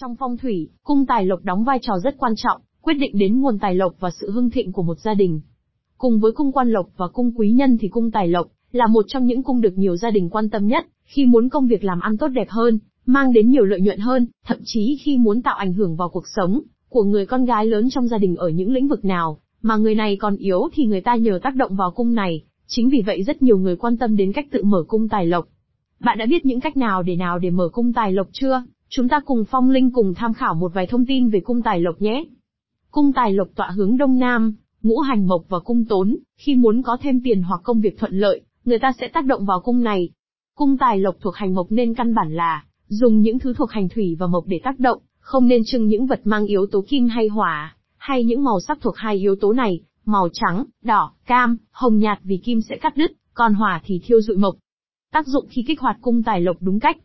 Trong phong thủy, cung tài lộc đóng vai trò rất quan trọng, quyết định đến nguồn tài lộc và sự hưng thịnh của một gia đình. Cùng với cung quan lộc và cung quý nhân thì cung tài lộc là một trong những cung được nhiều gia đình quan tâm nhất, khi muốn công việc làm ăn tốt đẹp hơn, mang đến nhiều lợi nhuận hơn, thậm chí khi muốn tạo ảnh hưởng vào cuộc sống của người con gái lớn trong gia đình ở những lĩnh vực nào, mà người này còn yếu thì người ta nhờ tác động vào cung này, chính vì vậy rất nhiều người quan tâm đến cách tự mở cung tài lộc. Bạn đã biết những cách nào để nào để mở cung tài lộc chưa? Chúng ta cùng Phong Linh cùng tham khảo một vài thông tin về cung tài lộc nhé. Cung tài lộc tọa hướng đông nam, ngũ hành mộc và cung tốn, khi muốn có thêm tiền hoặc công việc thuận lợi, người ta sẽ tác động vào cung này. Cung tài lộc thuộc hành mộc nên căn bản là dùng những thứ thuộc hành thủy và mộc để tác động, không nên trưng những vật mang yếu tố kim hay hỏa, hay những màu sắc thuộc hai yếu tố này, màu trắng, đỏ, cam, hồng nhạt vì kim sẽ cắt đứt, còn hỏa thì thiêu dụi mộc. Tác dụng khi kích hoạt cung tài lộc đúng cách.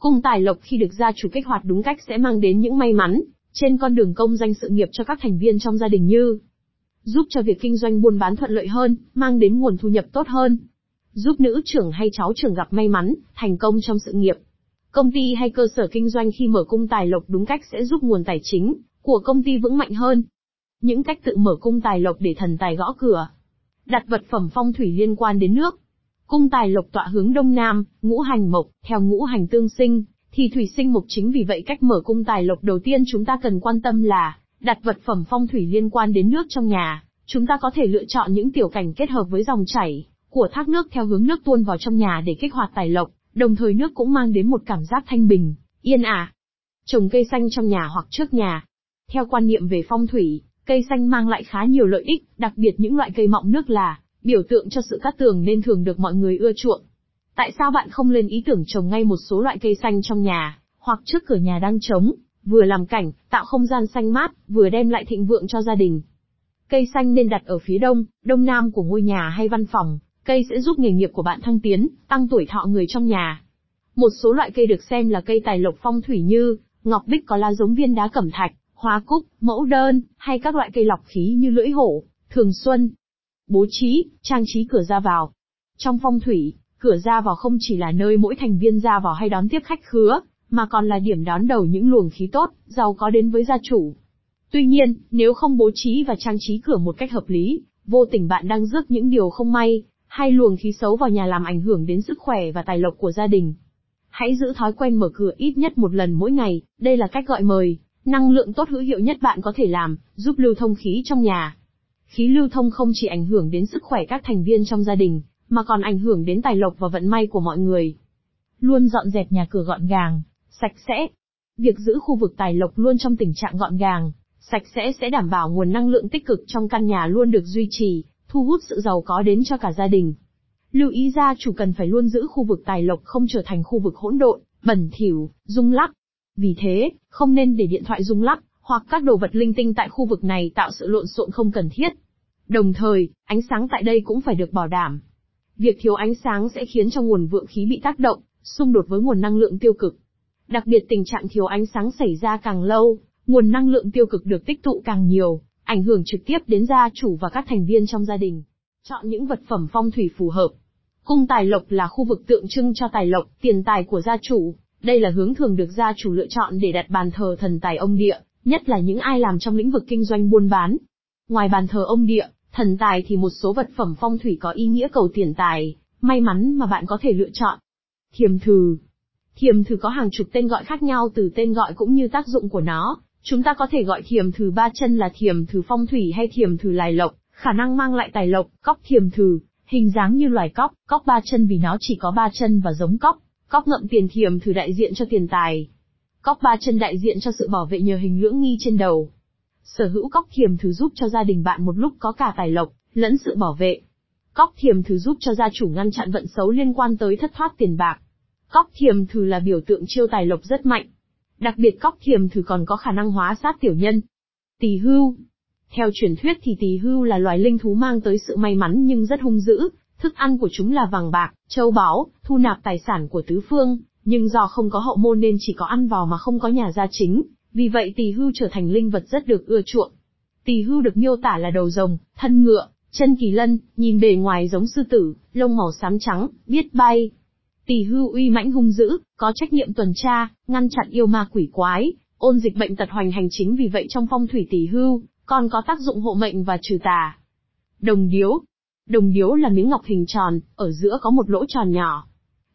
Cung tài lộc khi được gia chủ kích hoạt đúng cách sẽ mang đến những may mắn trên con đường công danh sự nghiệp cho các thành viên trong gia đình như giúp cho việc kinh doanh buôn bán thuận lợi hơn, mang đến nguồn thu nhập tốt hơn, giúp nữ trưởng hay cháu trưởng gặp may mắn, thành công trong sự nghiệp. Công ty hay cơ sở kinh doanh khi mở cung tài lộc đúng cách sẽ giúp nguồn tài chính của công ty vững mạnh hơn. Những cách tự mở cung tài lộc để thần tài gõ cửa. Đặt vật phẩm phong thủy liên quan đến nước. Cung tài lộc tọa hướng đông nam, ngũ hành mộc, theo ngũ hành tương sinh, thì thủy sinh mộc chính vì vậy cách mở cung tài lộc đầu tiên chúng ta cần quan tâm là đặt vật phẩm phong thủy liên quan đến nước trong nhà. Chúng ta có thể lựa chọn những tiểu cảnh kết hợp với dòng chảy của thác nước theo hướng nước tuôn vào trong nhà để kích hoạt tài lộc, đồng thời nước cũng mang đến một cảm giác thanh bình, yên ả. Trồng cây xanh trong nhà hoặc trước nhà. Theo quan niệm về phong thủy, cây xanh mang lại khá nhiều lợi ích, đặc biệt những loại cây mọng nước là biểu tượng cho sự cát tường nên thường được mọi người ưa chuộng. Tại sao bạn không lên ý tưởng trồng ngay một số loại cây xanh trong nhà, hoặc trước cửa nhà đang trống, vừa làm cảnh, tạo không gian xanh mát, vừa đem lại thịnh vượng cho gia đình. Cây xanh nên đặt ở phía đông, đông nam của ngôi nhà hay văn phòng, cây sẽ giúp nghề nghiệp của bạn thăng tiến, tăng tuổi thọ người trong nhà. Một số loại cây được xem là cây tài lộc phong thủy như ngọc bích có lá giống viên đá cẩm thạch, hoa cúc, mẫu đơn, hay các loại cây lọc khí như lưỡi hổ, thường xuân. Bố trí, trang trí cửa ra vào. Trong phong thủy, cửa ra vào không chỉ là nơi mỗi thành viên ra vào hay đón tiếp khách khứa, mà còn là điểm đón đầu những luồng khí tốt, giàu có đến với gia chủ. Tuy nhiên, nếu không bố trí và trang trí cửa một cách hợp lý, vô tình bạn đang rước những điều không may, hay luồng khí xấu vào nhà làm ảnh hưởng đến sức khỏe và tài lộc của gia đình. Hãy giữ thói quen mở cửa ít nhất một lần mỗi ngày, đây là cách gọi mời, năng lượng tốt hữu hiệu nhất bạn có thể làm, giúp lưu thông khí trong nhà. Khí lưu thông không chỉ ảnh hưởng đến sức khỏe các thành viên trong gia đình, mà còn ảnh hưởng đến tài lộc và vận may của mọi người. Luôn dọn dẹp nhà cửa gọn gàng, sạch sẽ. Việc giữ khu vực tài lộc luôn trong tình trạng gọn gàng, sạch sẽ sẽ đảm bảo nguồn năng lượng tích cực trong căn nhà luôn được duy trì, thu hút sự giàu có đến cho cả gia đình. Lưu ý gia chủ cần phải luôn giữ khu vực tài lộc không trở thành khu vực hỗn độn, bẩn thỉu, rung lắc. Vì thế, không nên để điện thoại rung lắc, hoặc các đồ vật linh tinh tại khu vực này tạo sự lộn xộn không cần thiết. Đồng thời, ánh sáng tại đây cũng phải được bảo đảm. Việc thiếu ánh sáng sẽ khiến cho nguồn vượng khí bị tác động, xung đột với nguồn năng lượng tiêu cực. Đặc biệt tình trạng thiếu ánh sáng xảy ra càng lâu, nguồn năng lượng tiêu cực được tích tụ càng nhiều, ảnh hưởng trực tiếp đến gia chủ và các thành viên trong gia đình. Chọn những vật phẩm phong thủy phù hợp. Cung tài lộc là khu vực tượng trưng cho tài lộc, tiền tài của gia chủ. Đây là hướng thường được gia chủ lựa chọn để đặt bàn thờ thần tài ông địa, nhất là những ai làm trong lĩnh vực kinh doanh buôn bán. Ngoài bàn thờ ông địa, thần tài thì một số vật phẩm phong thủy có ý nghĩa cầu tiền tài, may mắn mà bạn có thể lựa chọn. Thiềm thừ. Thiềm thừ có hàng chục tên gọi khác nhau từ tên gọi cũng như tác dụng của nó. Chúng ta có thể gọi thiềm thừ ba chân là thiềm thừ phong thủy hay thiềm thừ lài lộc, khả năng mang lại tài lộc, cóc thiềm thừ, hình dáng như loài cóc, cóc ba chân vì nó chỉ có ba chân và giống cóc, cóc ngậm tiền thiềm thừ đại diện cho tiền tài. Cóc ba chân đại diện cho sự bảo vệ nhờ hình lưỡng nghi trên đầu. Sở hữu cóc thiềm thứ giúp cho gia đình bạn một lúc có cả tài lộc, lẫn sự bảo vệ. Cóc thiềm thứ giúp cho gia chủ ngăn chặn vận xấu liên quan tới thất thoát tiền bạc. Cóc thiềm thứ là biểu tượng chiêu tài lộc rất mạnh. Đặc biệt cóc thiềm thử còn có khả năng hóa sát tiểu nhân. Tỳ hưu. Theo truyền thuyết thì tỳ hưu là loài linh thú mang tới sự may mắn nhưng rất hung dữ, thức ăn của chúng là vàng bạc, châu báu, thu nạp tài sản của tứ phương, nhưng do không có hậu môn nên chỉ có ăn vào mà không có nhà gia chính, vì vậy tỳ hưu trở thành linh vật rất được ưa chuộng. Tỳ hưu được miêu tả là đầu rồng, thân ngựa, chân kỳ lân, nhìn bề ngoài giống sư tử, lông màu xám trắng, biết bay, Tỳ hưu uy mãnh hung dữ, có trách nhiệm tuần tra, ngăn chặn yêu ma quỷ quái, ôn dịch bệnh tật hoành hành chính vì vậy trong phong thủy tỳ hưu, còn có tác dụng hộ mệnh và trừ tà. Đồng điếu. Đồng điếu là miếng ngọc hình tròn, ở giữa có một lỗ tròn nhỏ.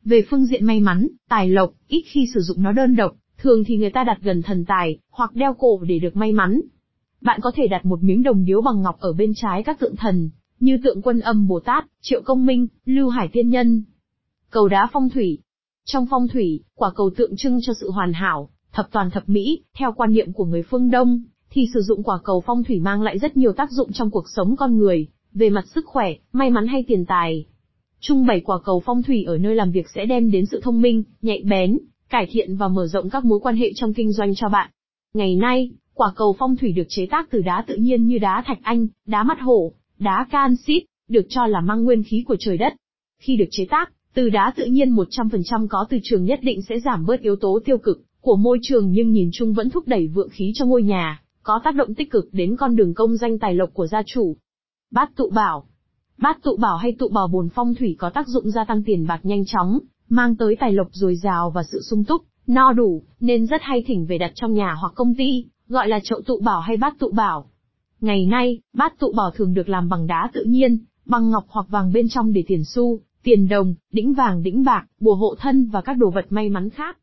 Về phương diện may mắn, tài lộc, ít khi sử dụng nó đơn độc, thường thì người ta đặt gần thần tài, hoặc đeo cổ để được may mắn. Bạn có thể đặt một miếng đồng điếu bằng ngọc ở bên trái các tượng thần, như tượng quân âm Bồ Tát, Triệu Công Minh, Lưu Hải Tiên Nhân. Cầu đá phong thủy. Trong phong thủy, quả cầu tượng trưng cho sự hoàn hảo, thập toàn thập mỹ, theo quan niệm của người phương Đông, thì sử dụng quả cầu phong thủy mang lại rất nhiều tác dụng trong cuộc sống con người, về mặt sức khỏe, may mắn hay tiền tài. Trung bày quả cầu phong thủy ở nơi làm việc sẽ đem đến sự thông minh, nhạy bén, cải thiện và mở rộng các mối quan hệ trong kinh doanh cho bạn. Ngày nay, quả cầu phong thủy được chế tác từ đá tự nhiên như đá thạch anh, đá mắt hổ, đá canxit, được cho là mang nguyên khí của trời đất. Khi được chế tác, từ đá tự nhiên 100% có từ trường nhất định sẽ giảm bớt yếu tố tiêu cực của môi trường nhưng nhìn chung vẫn thúc đẩy vượng khí cho ngôi nhà, có tác động tích cực đến con đường công danh tài lộc của gia chủ. Bát tụ bảo Bát tụ bảo hay tụ bảo bồn phong thủy có tác dụng gia tăng tiền bạc nhanh chóng, mang tới tài lộc dồi dào và sự sung túc, no đủ, nên rất hay thỉnh về đặt trong nhà hoặc công ty, gọi là chậu tụ bảo hay bát tụ bảo. Ngày nay, bát tụ bảo thường được làm bằng đá tự nhiên, bằng ngọc hoặc vàng bên trong để tiền xu, tiền đồng, đĩnh vàng đĩnh bạc, bùa hộ thân và các đồ vật may mắn khác.